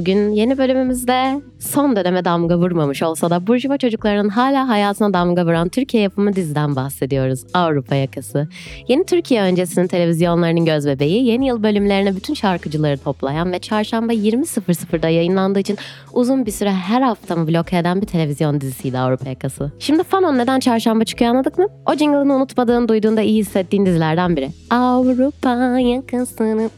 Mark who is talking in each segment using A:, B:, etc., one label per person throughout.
A: Bugün yeni bölümümüzde son döneme damga vurmamış olsa da Burjuva çocuklarının hala hayatına damga vuran Türkiye yapımı diziden bahsediyoruz. Avrupa Yakası. Yeni Türkiye öncesinin televizyonlarının gözbebeği, yeni yıl bölümlerine bütün şarkıcıları toplayan ve çarşamba 20.00'da yayınlandığı için uzun bir süre her hafta mı bloke eden bir televizyon dizisiydi Avrupa Yakası. Şimdi Fanon neden çarşamba çıkıyor anladık mı? O jingle'ını unutmadığın, duyduğunda iyi hissettiğin dizilerden biri. Avrupa Yakası'nı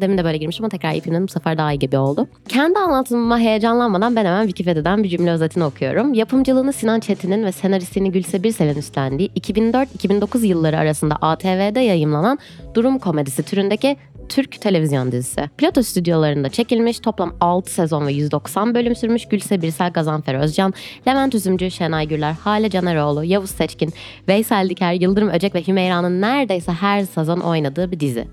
A: demin de böyle girmiştim ama tekrar ipinledim bu sefer daha iyi gibi oldu. Kendi anlatımıma heyecanlanmadan ben hemen Wikipedia'dan bir cümle özetini okuyorum. Yapımcılığını Sinan Çetin'in ve senaristliğini Gülse Birsel'in üstlendiği 2004-2009 yılları arasında ATV'de yayımlanan durum komedisi türündeki Türk televizyon dizisi. Plato stüdyolarında çekilmiş toplam 6 sezon ve 190 bölüm sürmüş Gülse Birsel, Gazanfer Özcan, Levent Üzümcü, Şenay Gürler, Hale Caneroğlu, Yavuz Seçkin, Veysel Diker, Yıldırım Öcek ve Hümeyra'nın neredeyse her sezon oynadığı bir dizi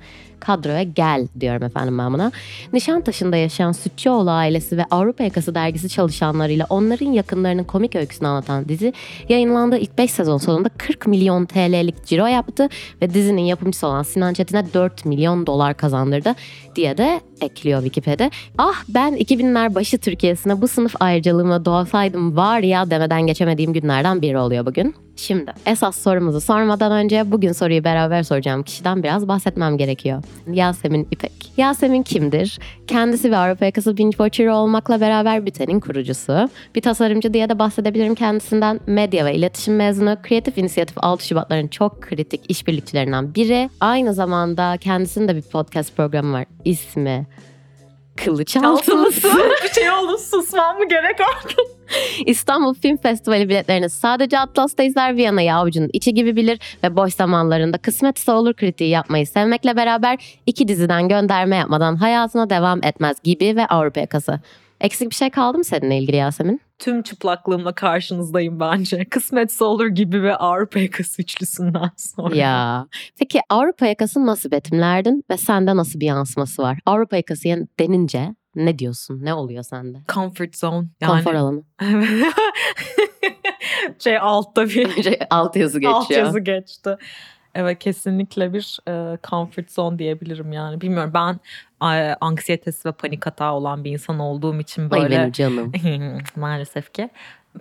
A: kadroya gel diyorum efendim ben buna. Nişantaşı'nda yaşayan Sütçüoğlu ailesi ve Avrupa Yakası dergisi çalışanlarıyla onların yakınlarının komik öyküsünü anlatan dizi yayınlandığı ilk 5 sezon sonunda 40 milyon TL'lik ciro yaptı ve dizinin yapımcısı olan Sinan Çetin'e 4 milyon dolar kazandırdı diye de ekliyor Wikipedia. Ah ben 2000'ler başı Türkiye'sine bu sınıf ayrıcalığıma doğsaydım var ya demeden geçemediğim günlerden biri oluyor bugün. Şimdi esas sorumuzu sormadan önce bugün soruyu beraber soracağım kişiden biraz bahsetmem gerekiyor. Yasemin İpek. Yasemin kimdir? Kendisi ve Avrupa Yakası Binge Watcher olmakla beraber Biten'in kurucusu. Bir tasarımcı diye de bahsedebilirim kendisinden. Medya ve iletişim mezunu. Kreatif İnisiyatif 6 Şubatların çok kritik işbirlikçilerinden biri. Aynı zamanda kendisinin de bir podcast programı var. İsmi Kılıç Altılısı.
B: bir şey oldu susmam mı gerek oldu?
A: İstanbul Film Festivali biletlerini sadece Atlas'ta izler Viyana'yı avucunun içi gibi bilir ve boş zamanlarında kısmetse olur kritiği yapmayı sevmekle beraber iki diziden gönderme yapmadan hayatına devam etmez gibi ve Avrupa yakası. Eksik bir şey kaldı mı seninle ilgili Yasemin?
B: Tüm çıplaklığımla karşınızdayım bence. Kısmetse olur gibi ve Avrupa yakası üçlüsünden sonra.
A: Ya. Peki Avrupa yakası nasıl betimlerdin ve sende nasıl bir yansıması var? Avrupa yakası denince ne diyorsun? Ne oluyor sende?
B: Comfort zone. Yani...
A: Konfor alanı.
B: şey altta bir
A: Şey, Alt yazı geçiyor.
B: alt yazı geçti. Evet kesinlikle bir e, comfort zone diyebilirim yani. Bilmiyorum ben e, anksiyetesi ve panik hata olan bir insan olduğum için
A: Ay
B: böyle
A: benim canım.
B: maalesef ki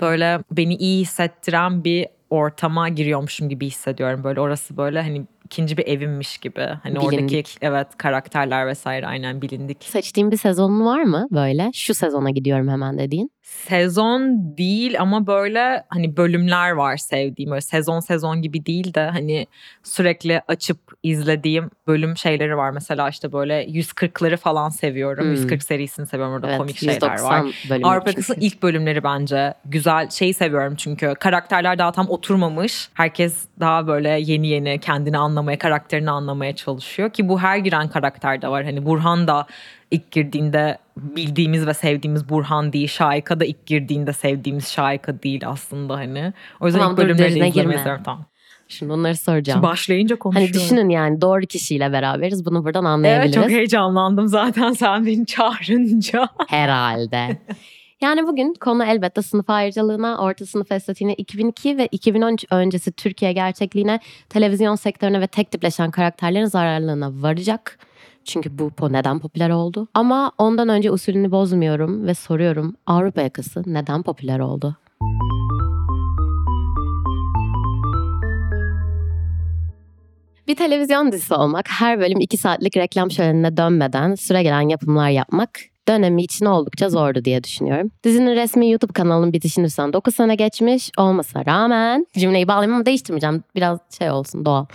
B: böyle beni iyi hissettiren bir ortama giriyormuşum gibi hissediyorum. Böyle orası böyle hani ikinci bir evimmiş gibi. Hani oradaki
A: Bilindik.
B: evet karakterler vesaire aynen bilindik.
A: Seçtiğin bir sezonun var mı böyle? Şu sezona gidiyorum hemen dediğin.
B: Sezon değil ama böyle hani bölümler var sevdiğim. Böyle sezon sezon gibi değil de hani sürekli açıp izlediğim bölüm şeyleri var. Mesela işte böyle 140'ları falan seviyorum.
A: Hmm.
B: 140 serisini seviyorum. Orada
A: Evet,
B: komik şeyler
A: 190
B: var. Avrupa. Yakası'nın ilk bölümleri bence güzel. Şeyi seviyorum çünkü karakterler daha tam oturmamış. Herkes daha böyle yeni yeni kendini anlamaya, karakterini anlamaya çalışıyor. Ki bu her giren karakterde var. Hani Burhan da ilk girdiğinde bildiğimiz ve sevdiğimiz Burhan değil. Şahika da ilk girdiğinde sevdiğimiz Şahika değil aslında hani. O yüzden
A: Tamam,
B: ilk bölümleri de izlemeyi. Tamam.
A: Şimdi onları soracağım.
B: Şimdi başlayınca konuşuyorum.
A: Hani düşünün yani doğru kişiyle beraberiz. Bunu buradan
B: Evet
A: anlayabiliriz.
B: çok heyecanlandım zaten sen beni çağırınca.
A: Herhalde. Yani bugün konu elbette sınıf ayrıcalığına, orta sınıf estetiğine, 2002 ve 2013 öncesi Türkiye gerçekliğine, televizyon sektörüne ve tek tipleşen karakterlerin zararlılığına varacak. Çünkü bu neden popüler oldu? Ama ondan önce usulünü bozmuyorum ve soruyorum Avrupa yakası neden popüler oldu? Bir televizyon dizisi olmak, her bölüm 2 saatlik reklam şölenine dönmeden süregelen yapımlar yapmak dönemi için oldukça zordu diye düşünüyorum. Dizinin resmi YouTube kanalının bitişinin üstünden 9 sene geçmiş olmasına rağmen cümleyi bağlayayım ama değiştirmeyeceğim. Biraz şey olsun doğal.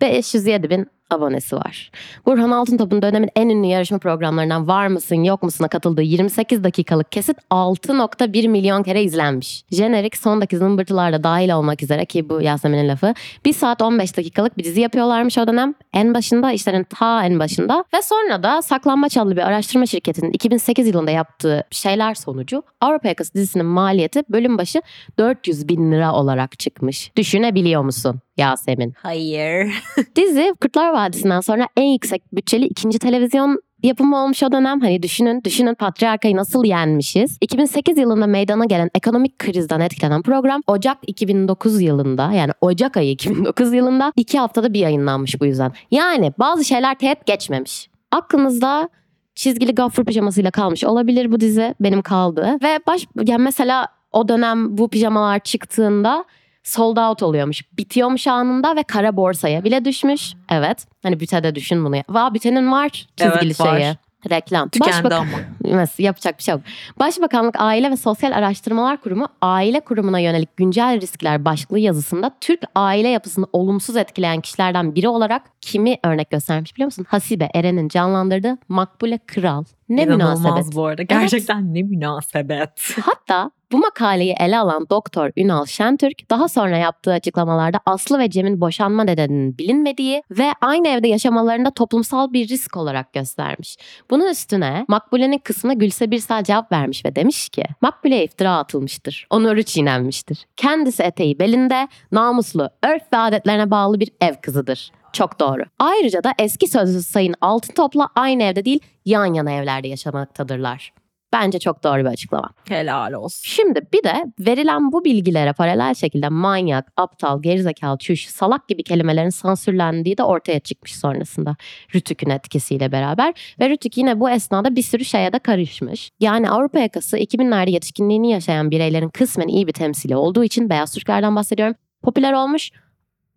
A: 507 bin abonesi var. Burhan Altıntop'un dönemin en ünlü yarışma programlarından Var mısın yok musun'a katıldığı 28 dakikalık kesit 6.1 milyon kere izlenmiş. Jenerik sondaki zımbırtılar da dahil olmak üzere ki bu Yasemin'in lafı 1 saat 15 dakikalık bir dizi yapıyorlarmış o dönem. En başında işlerin ta en başında ve sonra da Saklanmaç adlı bir araştırma şirketinin 2008 yılında yaptığı şeyler sonucu Avrupa Yakası dizisinin maliyeti bölüm başı 400 bin lira olarak çıkmış. Düşünebiliyor musun Yasemin?
B: Hayır.
A: Dizi Kurtlar Vadisi'nden sonra en yüksek bütçeli ikinci televizyon yapımı olmuş o dönem. Hani düşünün, düşünün patriarkayı nasıl yenmişiz. 2008 yılında meydana gelen ekonomik krizden etkilenen program Ocak 2009 yılında yani Ocak ayı 2009 yılında iki haftada bir yayınlanmış bu yüzden. Yani bazı şeyler teğet geçmemiş. Aklınızda çizgili gafur pijamasıyla kalmış olabilir bu dizi. Benim kaldı. Ve baş yani mesela o dönem bu pijamalar çıktığında sold out oluyormuş. Bitiyormuş anında ve kara borsaya bile düşmüş. Evet. Hani bütede düşün bunu. Va bütenin var çizgili
B: Evet, var.
A: şeyi. Reklam.
B: Tükendi
A: Başbakan-
B: ama.
A: Yapacak bir şey yok. Başbakanlık Aile ve Sosyal Araştırmalar Kurumu aile kurumuna yönelik güncel riskler başlıklı yazısında Türk aile yapısını olumsuz etkileyen kişilerden biri olarak kimi örnek göstermiş biliyor musun? Hasibe Eren'in canlandırdığı Makbule Kral. Ne
B: İnanılmaz
A: münasebet.
B: bu arada. Gerçekten ne münasebet.
A: Hatta bu makaleyi ele alan Doktor Ünal Şentürk daha sonra yaptığı açıklamalarda Aslı ve Cem'in boşanma nedeninin bilinmediği ve aynı evde yaşamalarında toplumsal bir risk olarak göstermiş. Bunun üstüne Makbule'nin kısmına Gülse Birsel cevap vermiş ve demiş ki Makbule'ye iftira atılmıştır. Onuru çiğnenmiştir. Kendisi eteği belinde namuslu, örf ve adetlerine bağlı bir ev kızıdır. Çok doğru. Ayrıca da eski sözlüsü Sayın Altın Top'la aynı evde değil yan yana evlerde yaşamaktadırlar. Bence çok doğru bir açıklama.
B: Helal olsun.
A: Şimdi bir de verilen bu bilgilere paralel şekilde manyak, aptal, gerizekalı, çüş, salak gibi kelimelerin sansürlendiği de ortaya çıkmış sonrasında. Rütük'ün etkisiyle beraber. Ve Rütük yine bu esnada bir sürü şeye de karışmış. Yani Avrupa yakası 2000'lerde yetişkinliğini yaşayan bireylerin kısmen iyi bir temsili olduğu için Beyaz Türklerden bahsediyorum. Popüler olmuş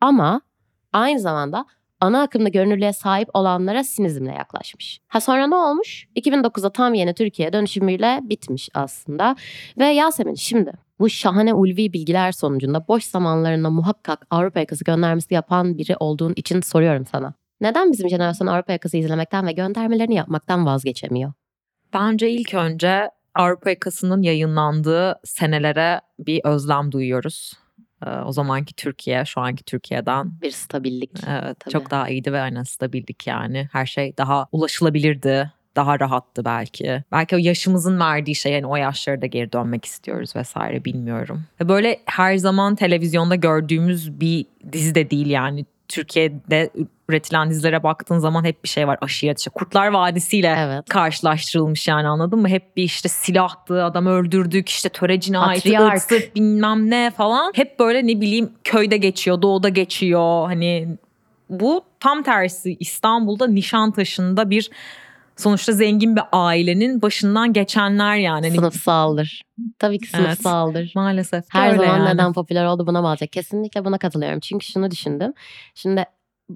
A: ama aynı zamanda ana akımda görünürlüğe sahip olanlara sinizmle yaklaşmış. Ha sonra ne olmuş? 2009'da tam yeni Türkiye dönüşümüyle bitmiş aslında. Ve Yasemin şimdi bu şahane ulvi bilgiler sonucunda boş zamanlarında muhakkak Avrupa yakası göndermesi yapan biri olduğun için soruyorum sana. Neden bizim jenerasyon Avrupa yakası izlemekten ve göndermelerini yapmaktan vazgeçemiyor?
B: Bence ilk önce Avrupa yakasının yayınlandığı senelere bir özlem duyuyoruz. O zamanki Türkiye, şu anki Türkiye'den
A: Bir stabillik.
B: Evet,
A: Tabii.
B: çok daha iyiydi ve aynen stabildik yani. Her şey daha ulaşılabilirdi. Daha rahattı belki. Belki o yaşımızın verdiği şey yani o yaşlara da geri dönmek istiyoruz vesaire bilmiyorum. Böyle her zaman televizyonda gördüğümüz bir dizi de değil yani. Türkiye'de üretilen dizilere baktığın zaman hep bir şey var aşiret işte Kurtlar Vadisi ile
A: Evet.
B: karşılaştırılmış yani anladın mı? Hep bir işte silahtı, adam öldürdük, işte töre cinayeti, ırsız bilmem ne falan. Hep böyle ne bileyim köyde geçiyor, doğuda geçiyor. Hani bu tam tersi İstanbul'da Nişantaşı'nda bir sonuçta zengin bir ailenin başından geçenler yani. Hani
A: Sınıfsaldır. Tabii ki
B: Evet.
A: sınıfsaldır.
B: Maalesef.
A: Her zaman
B: yani.
A: neden popüler oldu buna bağlayacak. Kesinlikle buna katılıyorum. Çünkü şunu düşündüm. Şimdi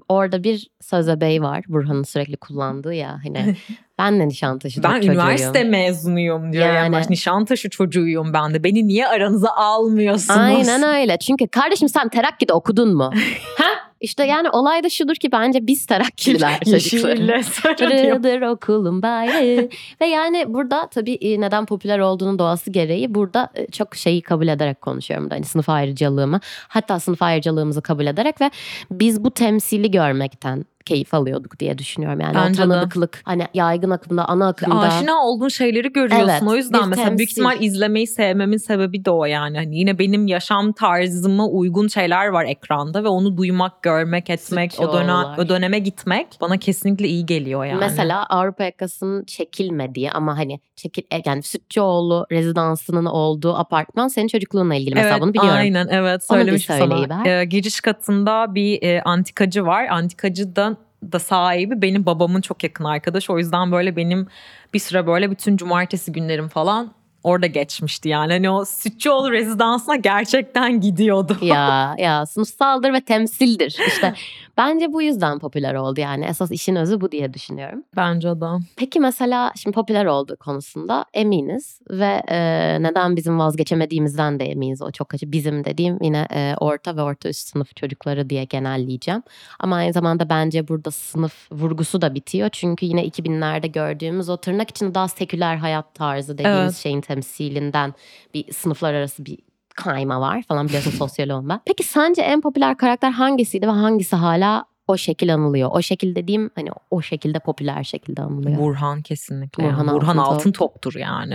A: orada bir söze bey var. Burhan'ın sürekli kullandığı ya. Hani ben de Nişantaşı'da
B: Ben
A: çocuğuyum.
B: üniversite mezunuyum diyor. Yani.
A: Yani.
B: Nişantaşı çocuğuyum ben de. Beni niye aranıza almıyorsunuz?
A: Aynen öyle. Çünkü kardeşim sen Terakki'de okudun mu? ha? İşte yani olay da şudur ki bence biz Terakkiler çocuklar.
B: Yeşille söylüyor.
A: Pırıldır okulun bayrağı. Ve yani burada tabii e, neden popüler olduğunun doğası gereği burada e, çok şeyi kabul ederek konuşuyorum. burada. Hani sınıf ayrıcalığımı hatta sınıf ayrıcalığımızı kabul ederek ve biz bu temsili görmekten keyif alıyorduk diye düşünüyorum. Yani
B: Bence
A: o
B: de.
A: tanıdıklık hani yaygın akımda ana akımda.
B: Aşina olduğun şeyleri görüyorsun.
A: Evet,
B: o yüzden mesela büyük
A: temsil.
B: ihtimal izlemeyi sevmemin sebebi de o yani. Hani yine benim yaşam tarzıma uygun şeyler var ekranda ve onu duymak, görmek, etmek, o dönem o döneme gitmek bana kesinlikle iyi geliyor yani.
A: Mesela Avrupa yakasının çekilmediği ama hani çekil e, yani Sütçüoğlu rezidansının olduğu apartman senin çocukluğunla ilgili mesela
B: evet,
A: bunu biliyorum.
B: Aynen evet söylemiştim sana. Ee, giriş katında bir e, antikacı var. Antikacıdan da sahibi benim babamın çok yakın arkadaşı. O yüzden böyle benim bir süre böyle bütün cumartesi günlerim falan orada geçmişti yani. Hani o Sütçüoğlu rezidansına gerçekten gidiyordu.
A: ya ya sınıfsaldır ve temsildir. İşte bence bu yüzden popüler oldu yani. Esas işin özü bu diye düşünüyorum.
B: Bence de.
A: Peki mesela şimdi popüler olduğu konusunda eminiz ve e, neden bizim vazgeçemediğimizden de eminiz. O çok acı. Bizim dediğim yine e, orta ve orta üst sınıf çocukları diye genelleyeceğim. Ama aynı zamanda bence burada sınıf vurgusu da bitiyor. Çünkü yine 2000'lerde gördüğümüz o tırnak için daha seküler hayat tarzı dediğimiz
B: Evet.
A: şeyin temsilinden bir sınıflar arası bir kayma var falan biliyorsun sosyoloğum ben. Peki sence en popüler karakter hangisiydi ve hangisi hala o şekil anılıyor? O şekil dediğim hani o şekilde popüler şekilde anılıyor.
B: Burhan kesinlikle.
A: Burhan
B: yani. Burhan altın toptur yani.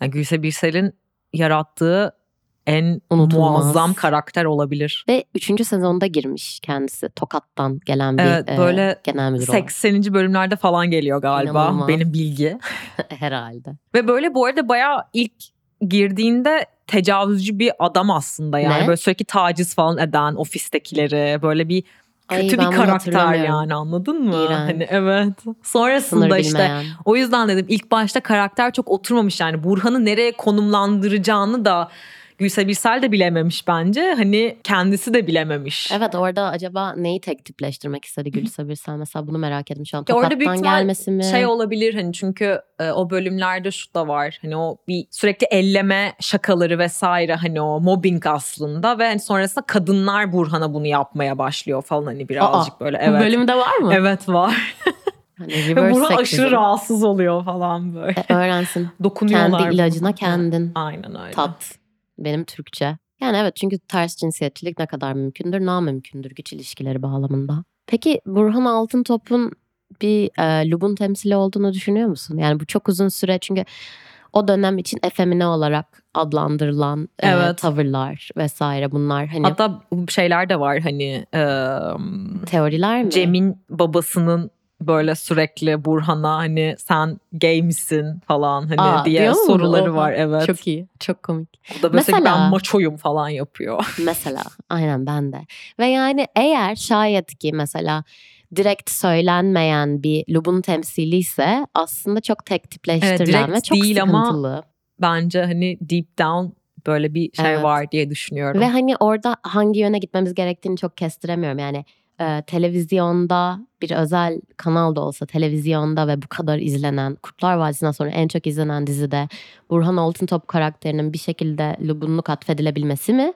B: yani Gülse Birsel'in yarattığı en
A: Unutulmaz.
B: muazzam karakter olabilir.
A: Ve 3. sezonda girmiş kendisi. Tokat'tan gelen bir
B: Evet,
A: e,
B: böyle
A: genel müdür olarak.
B: 80. bölümlerde falan geliyor galiba
A: İnanılmaz.
B: benim bilgi.
A: Herhalde.
B: Ve böyle bu arada bayağı ilk girdiğinde tecavüzcü bir adam aslında yani.
A: Ne?
B: Böyle sürekli taciz falan eden ofistekileri böyle bir
A: Ay,
B: kötü
A: ben
B: bir karakter yani anladın mı?
A: İğrenç.
B: Hani evet.
A: Sınır
B: Sonrasında işte
A: bilmeyen.
B: o yüzden dedim ilk başta karakter çok oturmamış yani Burhan'ı nereye konumlandıracağını da Gülse Birsel de bilememiş bence. Hani kendisi de bilememiş.
A: Evet orada acaba neyi tek tipleştirmek istedi Gülse Birsel mesela bunu merak ettim şu an.
B: Ya orada
A: Tokat'tan
B: büyük
A: gelmesi mi?
B: Şey olabilir hani çünkü e, o bölümlerde şu da var. Hani o bir sürekli elleme şakaları vesaire hani o mobbing aslında ve hani sonrasında kadınlar Burhan'a bunu yapmaya başlıyor falan hani birazcık böyle.
A: Bu
B: Evet.
A: bölümde var mı?
B: Evet var.
A: Hani
B: Burhan aşırı rahatsız oluyor falan böyle.
A: E, öğrensin.
B: Dokunuyorlar.
A: Kendi ilacına kendin.
B: Aynen öyle.
A: Tat. Benim Türkçe. Yani evet çünkü ters cinsiyetçilik ne kadar mümkündür, namümkündür güç ilişkileri bağlamında. Peki Burhan Altıntop'un bir e, Lub'un temsili olduğunu düşünüyor musun? Yani bu çok uzun süre çünkü o dönem için efemine olarak adlandırılan e,
B: Evet.
A: tavırlar vesaire bunlar hani
B: Hatta şeyler de var hani e,
A: teoriler mi?
B: Cem'in babasının böyle sürekli Burhan'a hani sen gay misin falan hani
A: Aa,
B: diye
A: mu?
B: soruları
A: Oha,
B: var evet.
A: Çok iyi. Çok komik.
B: O da mesela
A: Mesela-
B: ben maçoyum falan yapıyor.
A: Mesela aynen ben de. Ve yani eğer şayet ki mesela direkt söylenmeyen bir Lub'un temsili ise aslında çok tek tipleştirilen
B: direkt
A: ve çok
B: değil ama
A: sıkıntılı.
B: Bence hani deep down böyle bir şey
A: Evet.
B: var diye düşünüyorum.
A: Ve hani orada hangi yöne gitmemiz gerektiğini çok kestiremiyorum. Yani e, televizyonda bir özel kanal da olsa televizyonda ve bu kadar izlenen Kurtlar Vadisi'nden sonra en çok izlenen dizide Burhan Altıntop karakterinin bir şekilde Lubunluk atfedilebilmesi mi?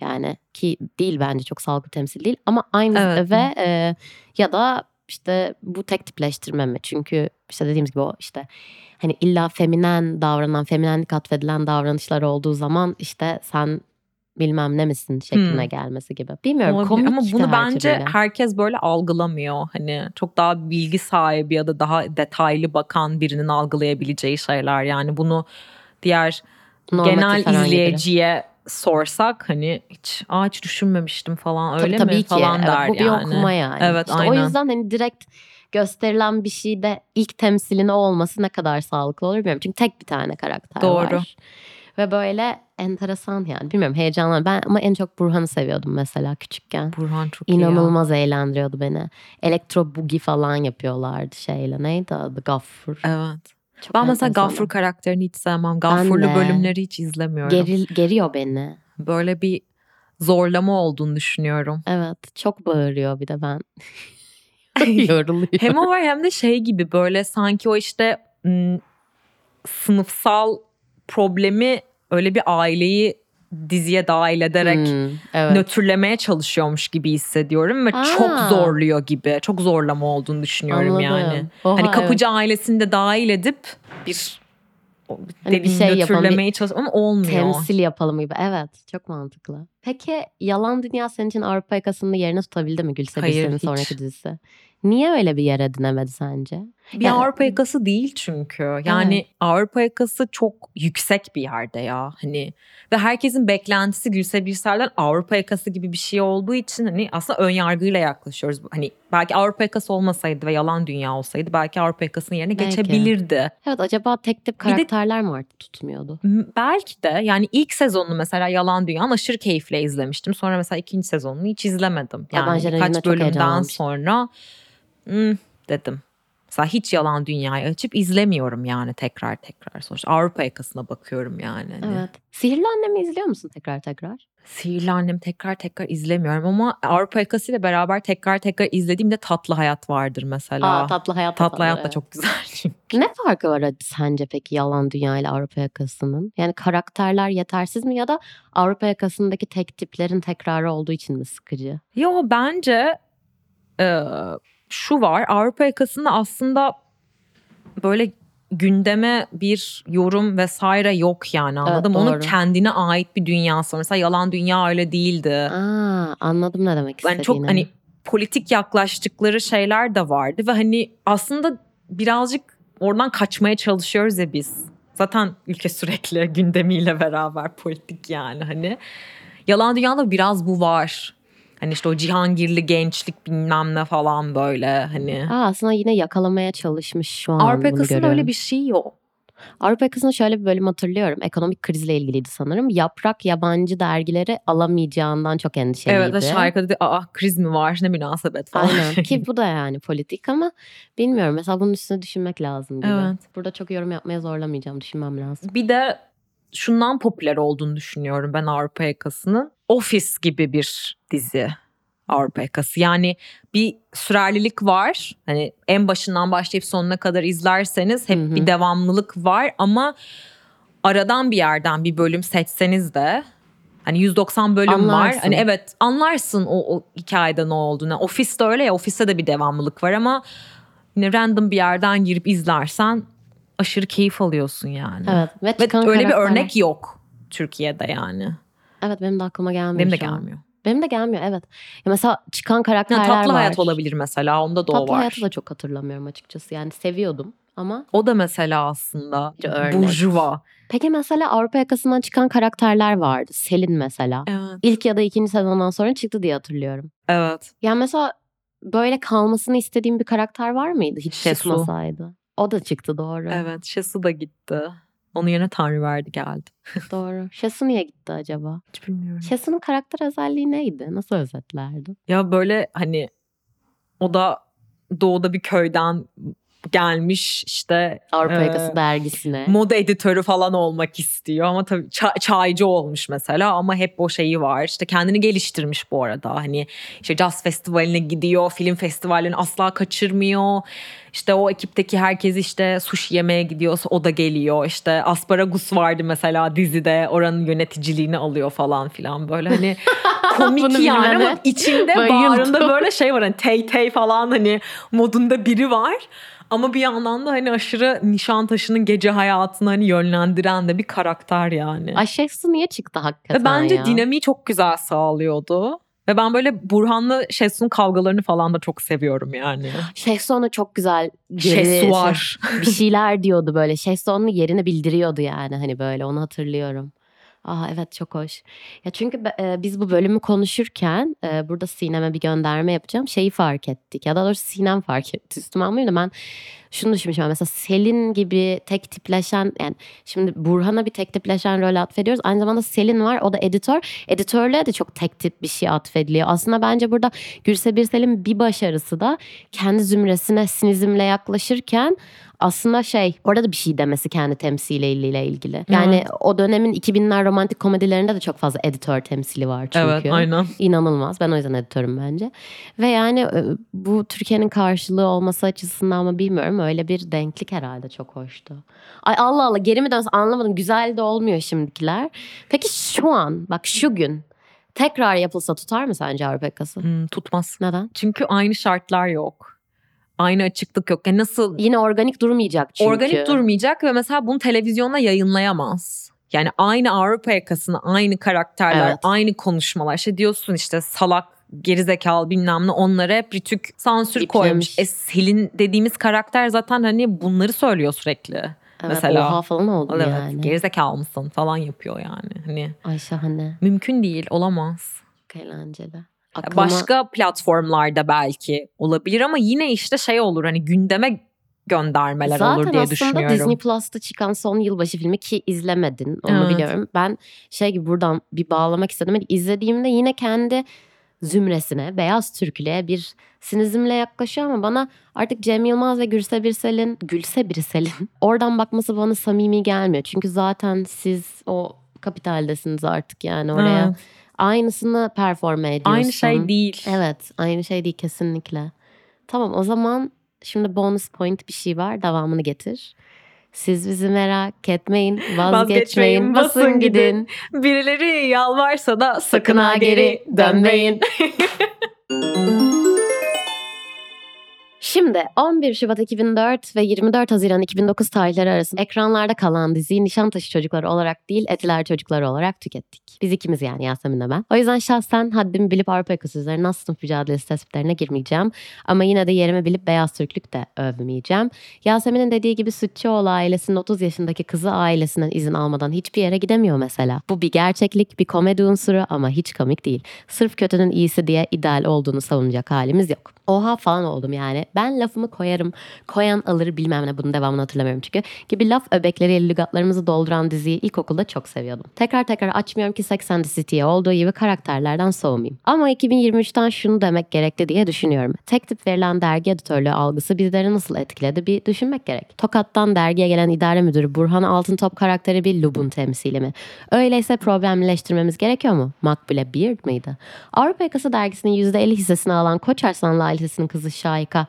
A: Yani ki değil bence çok sağlıklı temsil değil ama aynı
B: Evet.
A: ve e, ya da işte bu tek tipleştirme mi? Çünkü işte dediğimiz gibi o işte hani illa feminen davranan, feminenlik atfedilen davranışlar olduğu zaman işte sen bilmem ne misin şekline
B: Hmm.
A: gelmesi gibi. Bilmiyorum
B: Olabilir.
A: komik
B: Ama bunu
A: her
B: bence
A: türlüyle.
B: herkes böyle algılamıyor. Hani çok daha bilgi sahibi ya da daha detaylı bakan birinin algılayabileceği şeyler. Yani bunu diğer
A: Normatif
B: genel izleyiciye sorsak hani hiç aa hiç düşünmemiştim falan öyle
A: tabii
B: mi
A: ki.
B: falan
A: Evet,
B: der
A: bu bir
B: yani.
A: okuma yani.
B: Evet,
A: İşte O
B: aynen.
A: yüzden hani direkt gösterilen bir şeyde ilk temsilini o olması ne kadar sağlıklı olur bilmiyorum. Çünkü tek bir tane karakter
B: Doğru.
A: var. Ve böyle enteresan yani. Bilmiyorum heyecanlı. Ben ama en çok Burhan'ı seviyordum mesela küçükken.
B: Burhan çok iyi ya.
A: İnanılmaz eğlendiriyordu beni. Elektro boogie falan yapıyorlardı şeyle. Neydi adı? Gaffur.
B: Evet.
A: Çok
B: Ben mesela. Gaffur karakterini hiç sevmem. Gaffur'lu bölümleri hiç izlemiyorum.
A: Geril, geriyor beni.
B: Böyle bir zorlama olduğunu düşünüyorum.
A: Evet. Çok bağırıyor bir de ben. Yoruluyor.
B: Hem o var hem de şey gibi böyle sanki o işte ım, sınıfsal problemi öyle bir aileyi diziye dahil ederek
A: Hmm, evet.
B: nötrlemeye çalışıyormuş gibi hissediyorum ve
A: Aa.
B: çok zorluyor gibi. Çok zorlama olduğunu düşünüyorum
A: Anladım.
B: yani.
A: Oha,
B: hani
A: evet.
B: kapıcı ailesini de dahil edip bir
A: Hani bir şey
B: nötrlemeye çalış ama olmuyor.
A: Temsil yapalım gibi. Evet. Çok mantıklı. Peki Yalan Dünya senin için Avrupa yakasında yerini tutabildi mi Gülse
B: Hayır,
A: sonraki dizisi? Niye öyle bir yer edinemedi sence?
B: Bir
A: Yani-
B: Avrupa yakası değil çünkü. Yani Avrupa yakası çok yüksek bir yerde ya. Hani ve herkesin beklentisi Gülse Birsel'den Avrupa yakası gibi bir şey olduğu için hani aslında ön yargıyla yaklaşıyoruz. Hani belki Avrupa yakası olmasaydı ve yalan dünya olsaydı belki Avrupa yakasının yerine
A: Belki.
B: geçebilirdi.
A: Evet acaba tek tip
B: Bir de-
A: karakterler mi artık tutmuyordu?
B: Belki de yani ilk sezonunu mesela Yalan Dünya'nın aşırı keyifle izlemiştim. Sonra mesela ikinci sezonunu hiç izlemedim.
A: Ya ben
B: Yani birkaç
A: çok
B: bölümden sonra "Hmm," dedim. Mesela hiç Yalan Dünya'yı açıp izlemiyorum yani tekrar tekrar. Sonuçta Avrupa yakasına bakıyorum yani. Hani.
A: Evet. Sihirli Annem'i izliyor musun tekrar tekrar?
B: Sihirli Annem tekrar tekrar izlemiyorum ama Avrupa yakasıyla beraber tekrar tekrar izlediğimde Tatlı Hayat vardır mesela.
A: Aa, Tatlı Hayat.
B: Tatlı Hayat da
A: evet.
B: çok güzel çünkü.
A: Ne farkı var sence peki Yalan Dünya ile Avrupa yakasının? Yani karakterler yetersiz mi ya da Avrupa yakasındaki tek tiplerin tekrarı olduğu için mi sıkıcı?
B: Yo bence e, şu var Avrupa yakasında aslında böyle gündeme bir yorum vesaire yok yani anladım.
A: Evet,
B: Onun kendine ait bir dünyası. Mesela yalan dünya öyle değildi.
A: Aa, anladım ne demek istediğini.
B: Yani çok hani politik yaklaştıkları şeyler de vardı ve hani aslında birazcık oradan kaçmaya çalışıyoruz ya biz. Zaten ülke sürekli gündemiyle beraber politik yani hani. Yalan dünyada biraz bu var. Hani işte o Cihangirli gençlik bilmem ne falan böyle hani.
A: Aa, aslında yine yakalamaya çalışmış şu an
B: Avrupa yakasında öyle bir şey yok.
A: Avrupa yakasında şöyle bir bölüm hatırlıyorum. Ekonomik krizle ilgiliydi sanırım. Yaprak yabancı dergileri alamayacağından çok endişeliydi.
B: Evet ve şarkıda dedi aa kriz mi var ne münasebet falan.
A: Aynen ki bu da yani politik ama bilmiyorum. Mesela bunun üstüne düşünmek lazım gibi.
B: Evet.
A: Burada çok yorum yapmaya zorlamayacağım. Düşünmem lazım.
B: Bir de şundan popüler olduğunu düşünüyorum ben Avrupa yakasının. Office gibi bir dizi Avrupa yakası. Yani bir sürerlilik var. Hani en başından başlayıp sonuna kadar izlerseniz hep
A: Hı hı.
B: bir devamlılık var ama aradan bir yerden bir bölüm seçseniz de hani 190 bölüm var.
A: Anlarsın.
B: Hani evet anlarsın o, o hikayede ne olduğunu. Ofiste öyle ya ofiste de bir devamlılık var ama yine random bir yerden girip izlersen aşırı keyif alıyorsun yani.
A: Evet. Ve,
B: Ve öyle bir örnek yok Türkiye'de yani.
A: Evet benim de aklıma gelmiyor
B: Benim de gelmiyor.
A: Benim de gelmiyor evet. Ya mesela çıkan karakterler
B: tatlı
A: var.
B: hayat olabilir mesela onda da o
A: Tatlı
B: var.
A: hayatı da çok hatırlamıyorum açıkçası. Yani seviyordum ama.
B: O da mesela aslında burjuva.
A: Peki mesela Avrupa yakasından çıkan karakterler vardı. Selin mesela.
B: Evet.
A: İlk ya da ikinci sezondan sonra çıktı diye hatırlıyorum.
B: Evet.
A: Yani mesela böyle kalmasını istediğim bir karakter var mıydı hiç
B: Şesu.
A: çıkmasaydı? O da çıktı doğru.
B: Evet. Şesu da gitti. Onun yerine Tanrı verdi geldi.
A: Doğru. Şesu niye gitti acaba?
B: Hiç bilmiyorum.
A: Şesu'nun karakter özelliği neydi? Nasıl özetlerdi?
B: Ya böyle hani o da doğuda bir köyden gelmiş işte
A: Avrupa yakası dergisine.
B: moda editörü falan olmak istiyor ama tabii ça- çaycı olmuş mesela ama hep o şeyi var. İşte kendini geliştirmiş bu arada. Hani işte jazz festivaline gidiyor, film festivallerini asla kaçırmıyor. İşte o ekipteki herkes işte sushi yemeye gidiyorsa o da geliyor. İşte Asparagus vardı mesela dizide oranın yöneticiliğini alıyor falan filan böyle hani komik yani ama içinde bağrında böyle şey var hani tey tey falan hani modunda biri var. Ama bir yandan da hani aşırı Nişantaşı'nın gece hayatını hani yönlendiren de bir karakter yani.
A: Ay Şesu niye çıktı hakikaten
B: Ve bence
A: ya?
B: dinamiği çok güzel sağlıyordu. Ve ben böyle Burhan'la Şesu'nun kavgalarını falan da çok seviyorum yani.
A: Şesu ona çok güzel
B: Şesu var.
A: bir şeyler diyordu böyle. Şesu onun yerini bildiriyordu yani hani böyle onu hatırlıyorum. Aa evet çok hoş. Ya çünkü e, biz bu bölümü konuşurken e, burada Sinem'e bir gönderme yapacağım. Şeyi fark ettik. Ya da doğrusu Sinem fark etti. Üstüme almayayım da ben şunu düşünmüşüm. Mesela Selin gibi tek tipleşen yani şimdi Burhan'a bir tek tipleşen rol atfediyoruz. Aynı zamanda Selin var. O da editör. Editörlüğe de çok tek tip bir şey atfediliyor. Aslında bence burada Gülse Birsel'in bir başarısı da kendi zümresine sinizmle yaklaşırken aslında şey orada da bir şey demesi kendi temsiliyle ilgili. Yani
B: Evet.
A: o dönemin 2000'ler romantik komedilerinde de çok fazla editör temsili var çünkü.
B: Evet aynen.
A: İnanılmaz. Ben o yüzden editörüm bence. Ve yani e, bu Türkiye'nin karşılığı olması açısından mı bilmiyorum. Öyle bir denklik herhalde çok hoştu. Ay Allah Allah geri mi dönse anlamadım. Güzel de olmuyor şimdikiler. Peki şu an bak şu gün tekrar yapılsa tutar mı sence Avrupa yakası?
B: Hmm, tutmaz.
A: Neden?
B: Çünkü aynı şartlar yok. Aynı açıklık yok. Yani nasıl
A: Yine organik durmayacak çünkü.
B: organik durmayacak ve mesela bunu televizyonda yayınlayamaz. Yani aynı Avrupa yakasını, aynı karakterler,
A: Evet.
B: aynı konuşmalar. İşte diyorsun işte salak, gerizekalı bilmem ne onlara hep Rütük sansür
A: İplemiş.
B: koymuş. E Selin dediğimiz karakter zaten hani bunları söylüyor sürekli.
A: Evet,
B: mesela.
A: Oha falan oldu
B: Evet,
A: yani.
B: gerizekalı mısın falan yapıyor yani. Hani
A: Ay şahane.
B: mümkün değil, olamaz.
A: Çok eğlenceli. Aklıma-
B: Başka platformlarda belki olabilir ama yine işte şey olur hani gündeme göndermeler
A: Zaten
B: olur diye
A: aslında
B: düşünüyorum.
A: Disney Plus'ta çıkan son yılbaşı filmi ki izlemedin onu
B: Evet.
A: biliyorum. Ben şey gibi buradan bir bağlamak istedim. Hani izlediğimde yine kendi zümresine, beyaz Türklüğe bir sinizmle yaklaşıyor ama bana artık Cem Yılmaz ve Gülse Birsel'in, Gülse Birsel'in oradan bakması bana samimi gelmiyor. Çünkü zaten siz o kapitaldesiniz artık yani oraya.
B: Evet.
A: Aynısını performe ediyorsun.
B: Aynı şey değil.
A: Evet aynı şey değil kesinlikle. Tamam o zaman şimdi bonus point bir şey var devamını getir. Siz bizi merak etmeyin vazgeçmeyin
B: Vazgeçmeyin,
A: basın
B: basın
A: gidin.
B: Birileri yalvarsa da sakın ha geri dönmeyin.
A: Şimdi 11 Şubat 2004 ve 24 Haziran 2009 tarihleri arasında ekranlarda kalan diziyi Nişantaşı çocukları olarak değil Etiler çocukları olarak tükettik. Biz ikimiz yani Yasemin'le ben. O yüzden şahsen haddimi bilip Avrupa üzerine az sınıf mücadelesi tespitlerine girmeyeceğim. Ama yine de yerimi bilip beyaz Türklük de övmeyeceğim. Yasemin'in dediği gibi Sütçüoğlu ailesinin 30 yaşındaki kızı ailesinden izin almadan hiçbir yere gidemiyor mesela. Bu bir gerçeklik, bir komedi unsuru ama hiç komik değil. Sırf kötünün iyisi diye ideal olduğunu savunacak halimiz yok. Oha falan oldum yani. Ben lafımı koyarım. Koyan alır bilmem ne bunun devamını hatırlamıyorum çünkü. Gibi laf öbekleriyle lügatlarımızı dolduran diziyi ilkokulda çok seviyordum. Tekrar tekrar açmıyorum ki Sex and the City'ye olduğu gibi karakterlerden soğumayayım. Ama 2023'ten şunu demek gerekli diye düşünüyorum. Tek tip verilen dergi editörlüğü algısı bizleri nasıl etkiledi bir düşünmek gerek. Tokat'tan dergiye gelen idare müdürü Burhan Altıntop karakteri bir Lub'un temsili mi? Öyleyse problemleştirmemiz gerekiyor mu? Makbule Beard mıydı? Avrupa Yakası dergisinin %50 hissesini alan Koç Arslanlı ailesinin kızı Şahika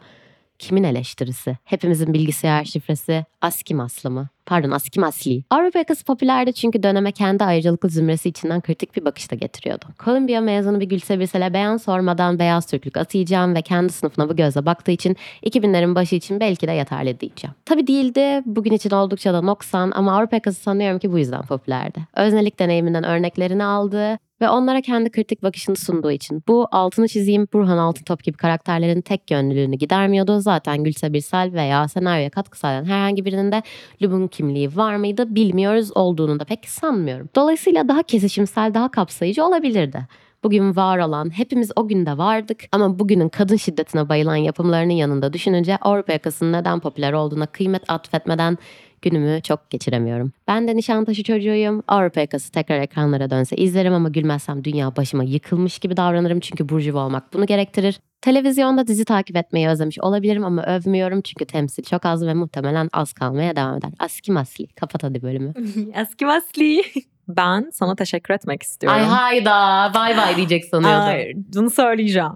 A: kimin eleştirisi? Hepimizin bilgisayar şifresi ASCII maslı mı? Pardon ASCII masli. Avrupa yakası popülerdi çünkü döneme kendi ayrıcalıklı zümresi içinden kritik bir bakış da getiriyordu. Columbia mezunu bir Gülse Birsel'e beyan sormadan beyaz Türklük atayacağım ve kendi sınıfına bu gözle baktığı için 2000'lerin başı için belki de yeterli diyeceğim. Tabi değildi. Bugün için oldukça da noksan ama Avrupa yakası sanıyorum ki bu yüzden popülerdi. Öznelik deneyiminden örneklerini aldı ve onlara kendi kritik bakışını sunduğu için. Bu altını çizeyim Burhan Altıntop gibi karakterlerin tek yönlülüğünü gidermiyordu. Zaten Gülse Birsel veya senaryoya katkı sağlayan herhangi birinin de Lub'un kimliği var mıydı bilmiyoruz olduğunu da pek sanmıyorum. Dolayısıyla daha kesişimsel, daha kapsayıcı olabilirdi. Bugün var olan, hepimiz o günde vardık ama bugünün kadın şiddetine bayılan yapımlarının yanında düşününce Avrupa yakasının neden popüler olduğuna kıymet atfetmeden günümü çok geçiremiyorum. Ben de Nişantaşı çocuğuyum. Avrupa yakası tekrar ekranlara dönse izlerim ama gülmezsem dünya başıma yıkılmış gibi davranırım çünkü burjuva olmak bunu gerektirir. Televizyonda dizi takip etmeyi özlemiş olabilirim ama övmüyorum çünkü temsil çok az ve muhtemelen az kalmaya devam eder. Aski masli. Kapat hadi bölümü.
B: Eski Masli. Ben sana teşekkür etmek istiyorum.
A: Ay hayda bay bay diyecek sanıyordum.
B: Hayır, bunu söyleyeceğim.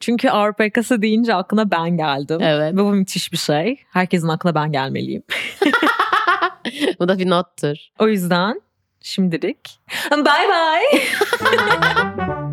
B: Çünkü Avrupa yakası deyince aklına ben geldim.
A: Evet.
B: Ve bu müthiş bir şey. Herkesin aklına ben gelmeliyim.
A: Bu da bir nottur.
B: O yüzden şimdilik bye bye.